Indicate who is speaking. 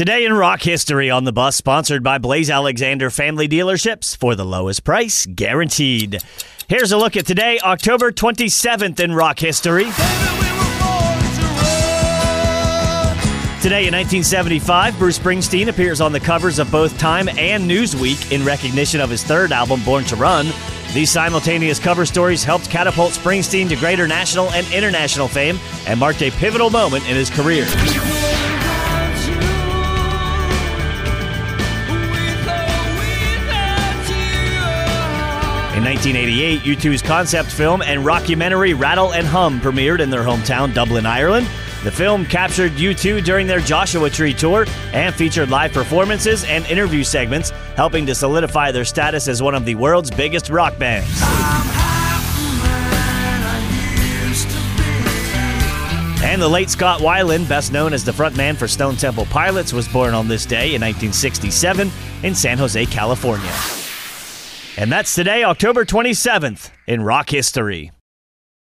Speaker 1: Today in rock history on the bus, sponsored by Blaise Alexander Family Dealerships for the lowest price guaranteed. Here's a look at today, October 27th in rock history. Today in 1975, Bruce Springsteen appears on the covers of both Time and Newsweek in recognition of his third album, Born to Run. These simultaneous cover stories helped catapult Springsteen to greater national and international fame and marked a pivotal moment in his career. In 1988, U2's concept film and rockumentary Rattle and Hum premiered in their hometown, Dublin, Ireland. The film captured U2 during their Joshua Tree tour and featured live performances and interview segments, helping to solidify their status as one of the world's biggest rock bands. And the late Scott Weiland, best known as the frontman for Stone Temple Pilots, was born on this day in 1967 in San Jose, California. And that's today, October 27th, in rock history.